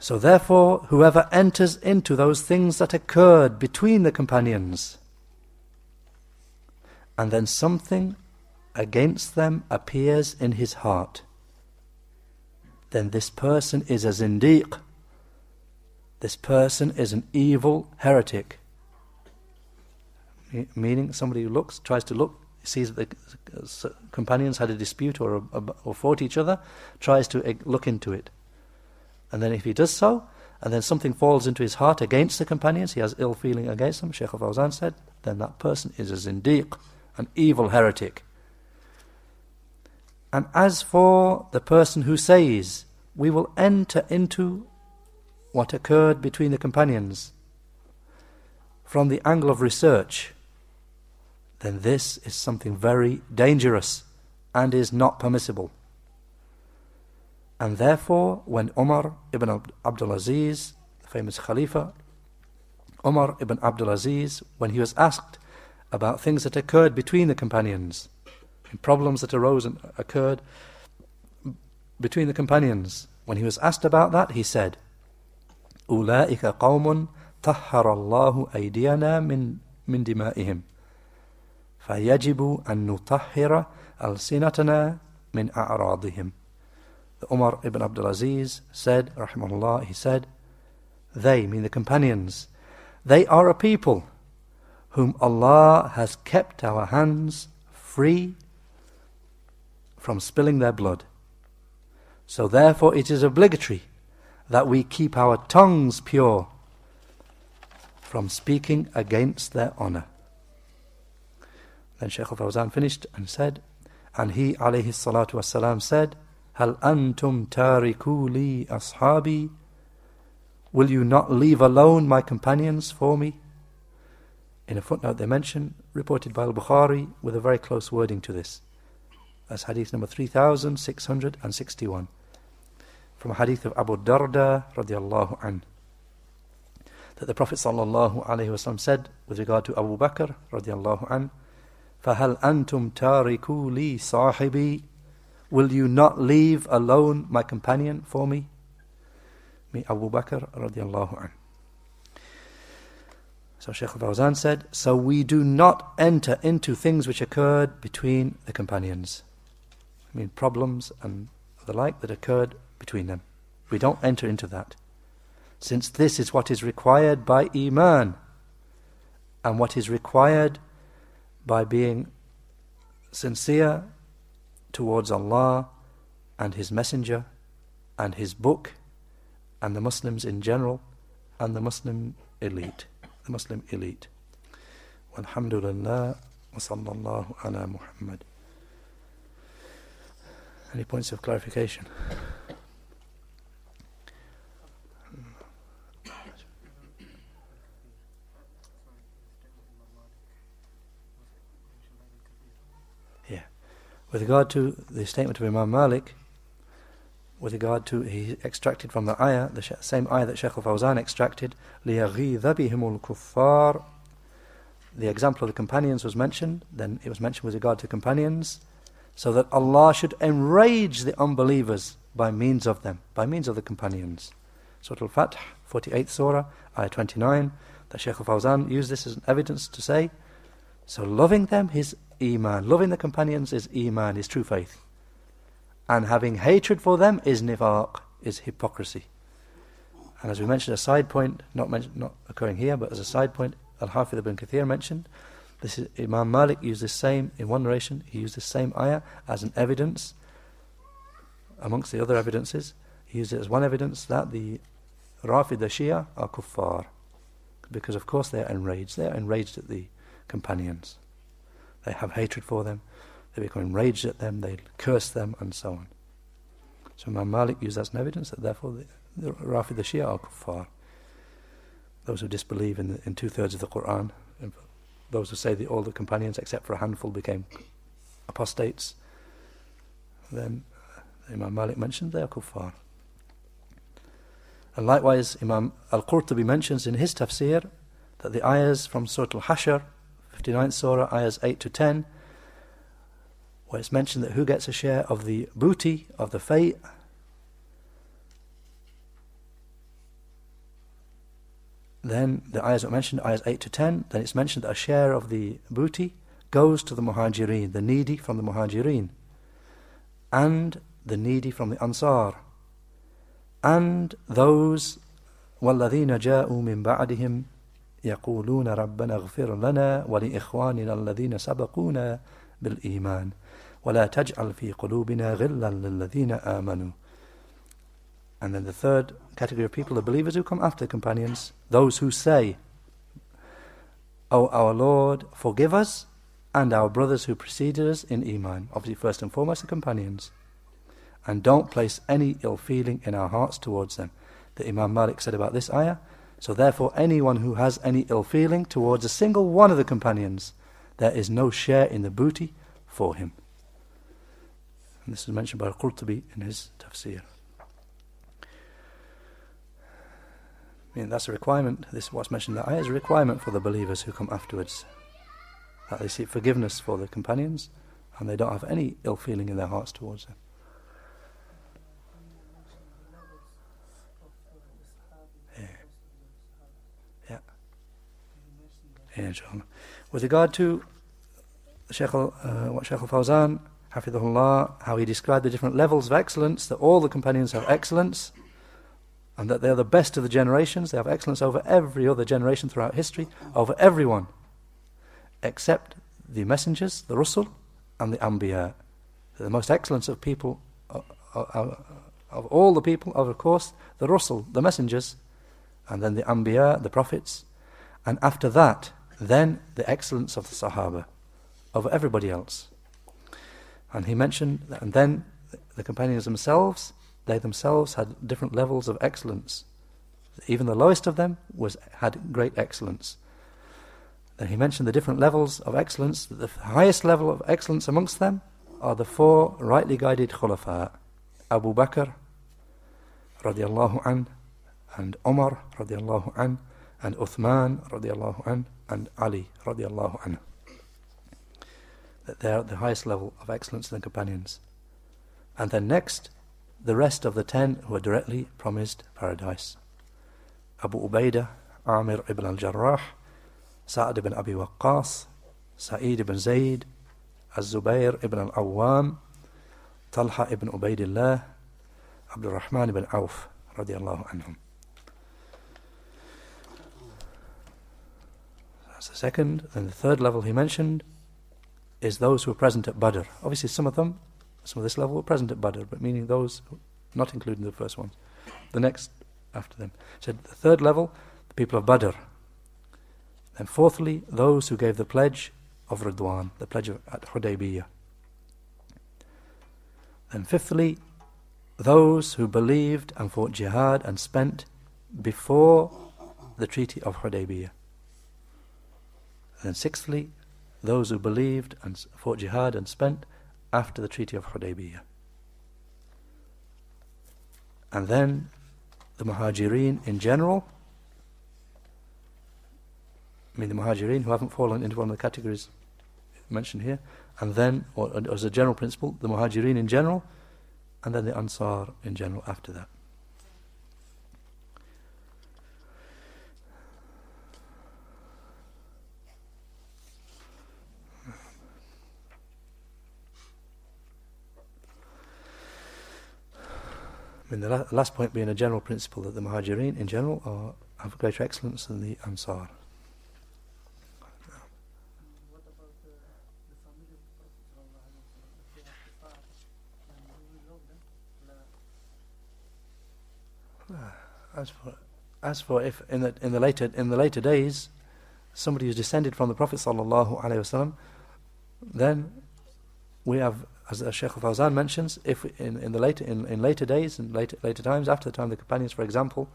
So therefore, whoever enters into those things that occurred between the companions, and then something against them appears in his heart, then this person is a zindiq. This person is an evil heretic. Meaning, somebody who looks, tries to look, sees that the companions had a dispute or, or fought each other, tries to eh, look into it. And then if he does so, and then something falls into his heart against the companions, he has ill feeling against them, Sheikh Fawzan said, then that person is a zindiq, an evil heretic. And as for the person who says, we will enter into what occurred between the companions from the angle of research, then this is something very dangerous and is not permissible. And therefore, when Umar ibn Abdul Aziz, the famous Khalifa, Umar ibn Abdul Aziz, when he was asked about things that occurred between the companions, problems that arose and occurred between the companions. When he was asked about that, he said, أولئك قوم طهر الله أيدينا من من دمائهم فيجب أن نطهر ألسنتنا من أعراضهم The Umar ibn Abdul Aziz said, rahimahullah, he said, They, mean the companions, they are a people whom Allah has kept our hands free from spilling their blood. So therefore it is obligatory that we keep our tongues pure from speaking against their honor. Then Shaykh al-Fawzan finished and said, and he alayhi salatu wasalam said, هل أنتم تاركوا لي أصحابي Will you not leave alone my companions for me? In a footnote they mention, reported by Al-Bukhari, with a very close wording to this. That's hadith number 3661 from a hadith of Abu Darda radiallahu an that the Prophet sallallahu alaihi wasallam said with regard to Abu Bakr radiallahu an فَهَلْ أَنْتُمْ تَارِكُوا لِي صَاحِبِي Will you not leave alone my companion for me? Me Abu Bakr radiallahu an. So Shaykh Fawzan said, So we do not enter into things which occurred between the companions. I mean problems and the like that occurred between them. We don't enter into that. Since this is what is required by Iman and what is required by being sincere towards Allah and His Messenger and His book and the Muslims in general and the Muslim elite. The Muslim elite. Walhamdulillah wa sallallahu ala Muhammad. Any points of clarification? With regard to the statement of Imam Malik, with regard to he extracted from the ayah, the same ayah that Shaykh al-Fawzan extracted, لِيَغِيظَ بِهِمُ الْكُفَّارِ The example of the companions was mentioned, then it was mentioned with regard to companions, so that Allah should enrage the unbelievers by means of them, by means of the companions. Surah Al-Fath, 48th Surah, ayah 29, that Shaykh al-Fawzan used this as an evidence to say, so loving them is Iman. Loving the companions is Iman, is true faith. And having hatred for them is nifaq, is hypocrisy. And as we mentioned, a side point, not, mention, not occurring here, but as a side point, Al-Hafidh ibn Kathir mentioned, this is, Imam Malik used the same, in one narration, he used the same ayah as an evidence, amongst the other evidences, He used it as one evidence that the Rafid, the Shia, are kuffar. Because of course they are enraged. They are enraged at the companions. They have hatred for them. They become enraged at them. They curse them and so on. So Imam Malik used that as an evidence that therefore the, the Rafid, the Shia are kuffar. Those who disbelieve in, in two-thirds of the Qur'an, those who say that all the companions except for a handful became apostates, then Imam Malik mentioned they are kuffar. And likewise, Imam Al-Qurtubi mentions in his tafsir that the ayahs from Surah Al-Hashr, 59th surah, ayahs 8 to 10, where it's mentioned that who gets a share of the booty, of the fate, then the ayahs are mentioned, ayahs 8 to 10, then it's mentioned that a share of the booty goes to the muhajirin, the needy from the muhajirin, and the needy from the ansar and those والذين جاءوا من بعدهم يقولون ربنا اغفر لنا ولإخواننا الذين سبقونا بالإيمان ولا تجعل في قلوبنا غلا للذين آمنوا And then the third category of people, the believers who come after companions, those who say, O oh, our Lord, forgive us and our brothers who preceded us in Iman. Obviously, first and foremost, the companions and don't place any ill feeling in our hearts towards them. The Imam Malik said about this ayah. so therefore, anyone who has any ill feeling towards a single one of the companions, there is no share in the booty for him. And this is mentioned by Qurtubi in his tafsir. I mean, that's a requirement. This is what's mentioned in the ayah is a requirement for the believers who come afterwards. That they seek forgiveness for the companions and they don't have any ill feeling in their hearts towards them. Inshallah. With regard to Sheikh, uh, what Sheikh al-Fawzan, Hafidhullah, how he described the different levels of excellence, that all the companions have excellence, and that they are the best of the generations, they have excellence over every other generation throughout history, over everyone, except the messengers, the Rusul, and the Anbiya. The most excellence of people, of, uh, of, uh, of all the people, of course, the Rusul, the messengers, and then the Anbiya, the prophets, and after that, then the excellence of the Sahaba over everybody else. And he mentioned, and then the companions themselves, they themselves had different levels of excellence. Even the lowest of them was had great excellence. Then he mentioned the different levels of excellence. The highest level of excellence amongst them are the four rightly guided khulafa, Abu Bakr, radiallahu an, and Umar, radiallahu an, and Uthman, radiallahu an, and Ali radiallahu anhu. That they are at the highest level of excellence in the companions. And then next, the rest of the ten who are directly promised paradise. Abu Ubaidah, Amir ibn al-Jarrah, Sa'ad ibn Abi Waqqas, Sa'id ibn Zayd, Az-Zubayr ibn al-Awwam, Talha ibn Ubaidillah, Abdul Rahman ibn Auf, radiallahu anhum. The second. And the third level he mentioned is those who were present at Badr. Obviously, some of them, some of this level were present at Badr, but meaning those not including the first ones. The next after them. He said the third level, the people of Badr. Then fourthly, those who gave the pledge of Ridwan, the pledge of, at Hudaybiyah. Then fifthly, those who believed and fought jihad and spent before the treaty of Hudaybiyah. And sixthly, those who believed and fought jihad and spent after the Treaty of Hudaybiyah. And then the Muhajirin in general. I mean, the Muhajirin who haven't fallen into one of the categories mentioned here. And then, or, as a general principle, the Muhajirin in general, and then the Ansar in general after that. I mean, the la- last point being a general principle that the Muhajirin in general are, have greater excellence than the Ansar. As for, as for if in the in the later in the later days, somebody who's descended from the Prophet sallallahu alaihi wasallam, then we have, as Sheikh Fawzan mentions, if in, in the later in, in later days and later later times, after the time of the companions, for example,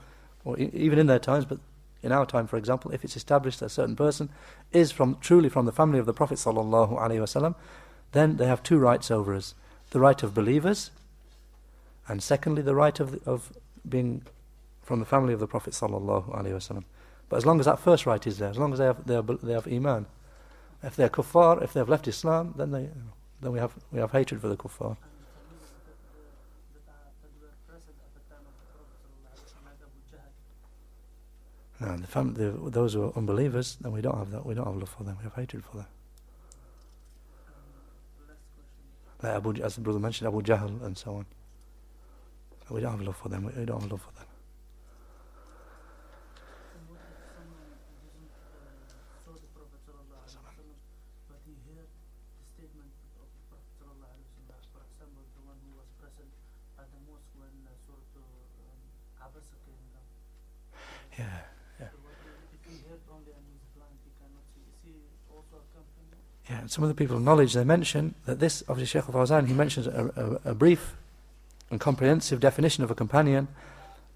or even in their times, but in our time, for example, if it's established that a certain person is from truly from the family of the Prophet wasallam, then they have two rights over us: the right of believers, and secondly, the right of of being from the family of the Prophet. But as long as that first right is there, as long as they have they have, they have iman, if they're kuffar, if they have left Islam, then they then we have we have hatred for the kuffar. No, the fam- the, those who are unbelievers, then we don't have that. We don't have love for them. We have hatred for them. Like Abu, as the brother mentioned, Abu Jahl and so on. We don't have love for them. We don't have love for them. Some of the people of knowledge, they mention that this, obviously Sheikh al-Fawzan, he mentions a, a, a brief and comprehensive definition of a companion,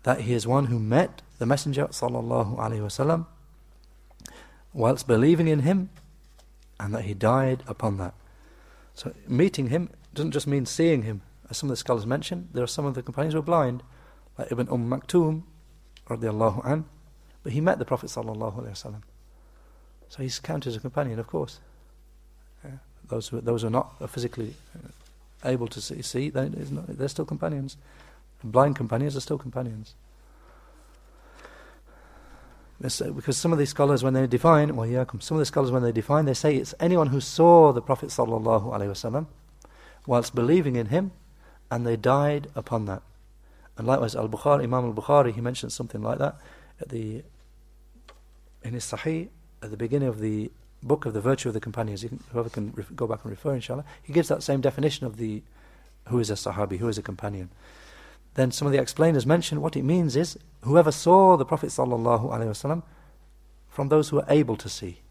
that he is one who met the Messenger sallallahu alaihi wasallam whilst believing in him and that he died upon that. So meeting him doesn't just mean seeing him, as some of the scholars mention. There are some of the companions who were blind, like Ibn Umm Maktoum, radiallahu an, but he met the Prophet sallallahu alaihi wasallam. So he's counted as a companion, of course. Those who those who are not physically uh, able to see, see they, they're still companions. Blind companions are still companions. Because some of these scholars, when they define, well, yeah, some of the scholars, when they define, they say it's anyone who saw the Prophet sallallahu alaihi wasallam whilst believing in him, and they died upon that. And likewise, Al Bukhari, Imam Al Bukhari, he mentions something like that at the in his Sahih at the beginning of the book of the virtue of the companions. Can, whoever can ref, go back and refer, inshallah, he gives that same definition of the who is a Sahabi, who is a companion. Then some of the explainers mention what it means is whoever saw the Prophet sallallahu from those who are able to see.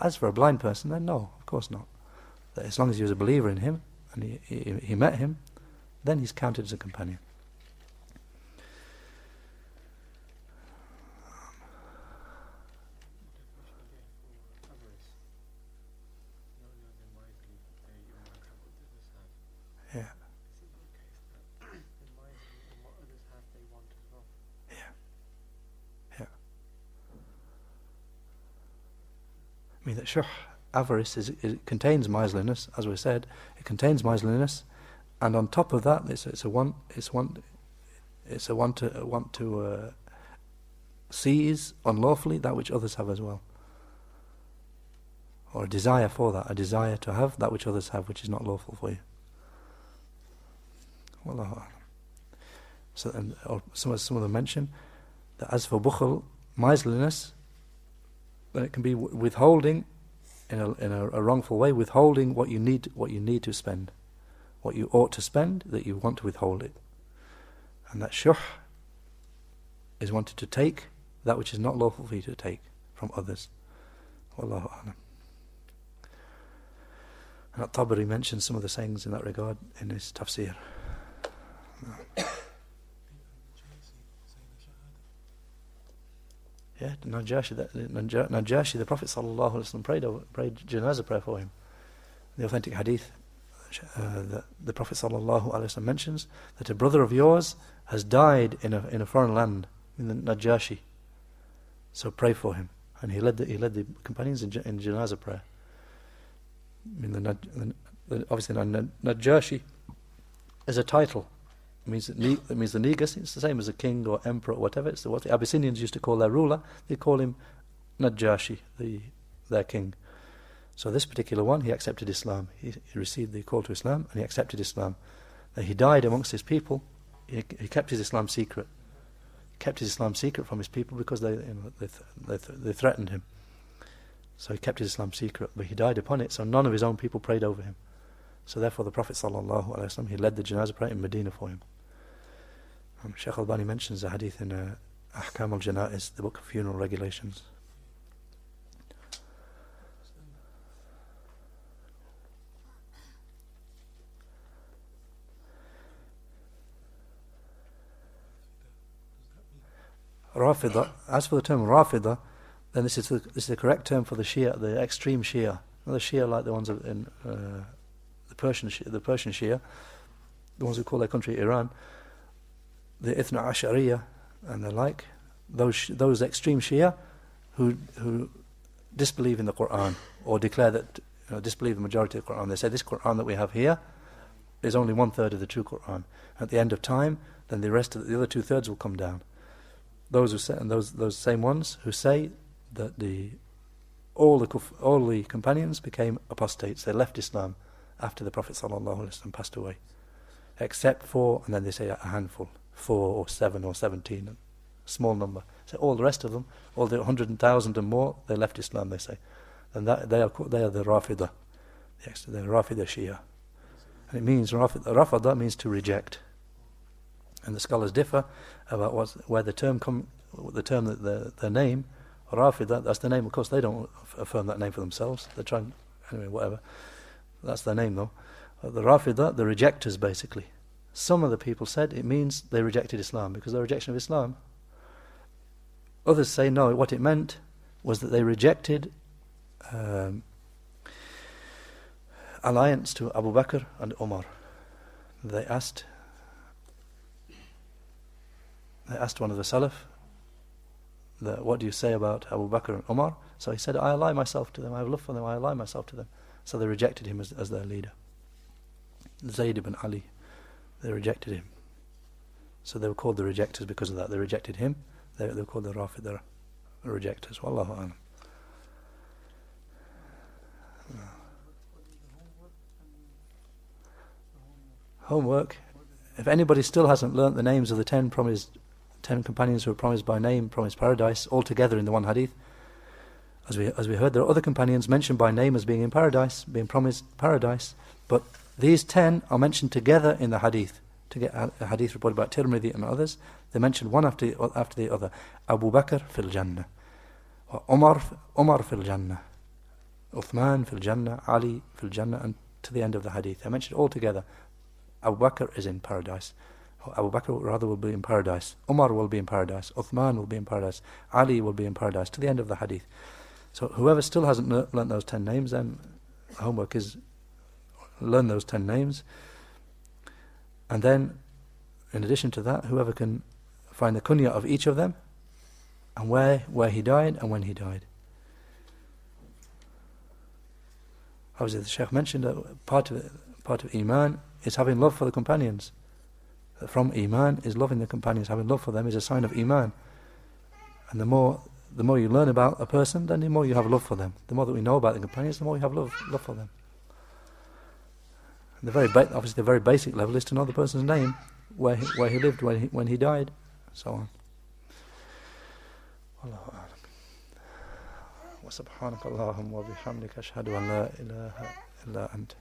As for a blind person, then no, of course not. As long as he was a believer in him and he, he, he met him, then he's counted as a companion. I mean that shuh, avarice, is, it contains miserliness, as we said. It contains miserliness, and on top of that, it's, it's a want. It's want. It's a want to want to uh, seize unlawfully that which others have as well, or a desire for that, a desire to have that which others have, which is not lawful for you. Wallahu So, and, or some, some of them mention that as for bukhul, miserliness, then it can be withholding in a, in a, a, wrongful way, withholding what you need what you need to spend, what you ought to spend, that you want to withhold it, and that shuh is wanted to take that which is not lawful for you to take from others. Wallahu a'lam. And Tabari mentions some of the sayings in that regard in his tafsir. Yeah, Najashi, that, Najashi, the Prophet sallallahu prayed prayed janazah prayer for him. The authentic hadith, uh, the, the Prophet sallallahu mentions that a brother of yours has died in a in a foreign land, in the Najashi. So pray for him, and he led the he led the companions in, in janazah prayer. I mean, the, the obviously Najashi is a title it means it means the Negus. It's the same as a king or emperor or whatever. It's the, what the Abyssinians used to call their ruler. They call him Najashi, the their king. So this particular one, he accepted Islam. He, he received the call to Islam and he accepted Islam. Then he died amongst his people. He, he, kept his Islam secret. He kept his Islam secret from his people because they you know, they, th- they, th- they threatened him. So he kept his Islam secret, but he died upon it. So none of his own people prayed over him. So therefore, the Prophet sallallahu alaihi wasallam he led the janazah prayer in Medina for him. Um, Sheikh Albani mentions the hadith in uh, Ahkam al Janaiz, the book of funeral regulations. Rafida, as for the term Rafida, then this is the, this is the correct term for the Shia, the extreme Shia. Not the Shia like the ones in uh, the Persian Shia, the Persian Shia, the ones who call their country Iran, the Ithna Ashariya and the like, those those extreme Shia who who disbelieve in the Quran or declare that you know, disbelieve the majority of the Quran. They say this Quran that we have here is only one third of the true Quran. At the end of time, then the rest of the, the other two thirds will come down. Those who say, and those those same ones who say that the all the all the companions became apostates. They left Islam after the Prophet ﷺ passed away, except for and then they say a handful, four or seven or seventeen, small number. So all the rest of them, all the hundred thousand and more, they left Islam. They say, and that they are they are the Rafida, the Rafida Shia, and it means Rafida, Rafida means to reject. And the scholars differ about what, where the term come, the term the, the name Rafida, that's the name. Of course, they don't affirm that name for themselves. They're trying, anyway, whatever. That's their name, though. Uh, the Rafida, the rejectors, basically. Some of the people said it means they rejected Islam because their rejection of Islam. Others say no, what it meant was that they rejected um, alliance to Abu Bakr and Umar. They asked, they asked one of the Salaf, the, what do you say about Abu Bakr and Umar? So he said, I ally myself to them, I have love for them, I ally myself to them. So they rejected him as, as their leader. Zayd ibn Ali, they rejected him. So they were called the rejectors because of that. They rejected him, they, they were called the Rafid, the rejectors. Wallahu a'lam. Homework. If anybody still hasn't learnt the names of the ten promised ten companions who were promised by name, promised paradise, all together in the one hadith. As we, as we heard, there are other companions mentioned by name as being in paradise, being promised paradise, but these ten are mentioned together in the hadith. To get a hadith reported by Tirmidhi and others, they mentioned one after, after the other. Abu Bakr fil Jannah, Umar, Umar fil Jannah, Uthman fil Jannah, Ali fil Jannah, and to the end of the hadith. They mentioned all together. Abu Bakr is in paradise. Abu Bakr rather will be in paradise. Umar will be in paradise. Uthman will be in paradise. Ali will be in paradise. To the end of the hadith. So whoever still hasn't learnt those ten names, then homework is learn those ten names. And then, in addition to that, whoever can find the kunya of each of them, and where where he died and when he died. Obviously, the Sheikh mentioned that part of part of iman is having love for the companions from Iman is loving the companions, having love for them is a sign of Iman. And the more the more you learn about a person, then the more you have love for them. The more that we know about the companions, the more you have love love for them And the very ba- obviously the very basic level is to know the person's name, where he, where he lived, when he, when he died, so on. والله أعلم وسبحانك اللهم وبحمدك أشهد أن لا إله إلا أنت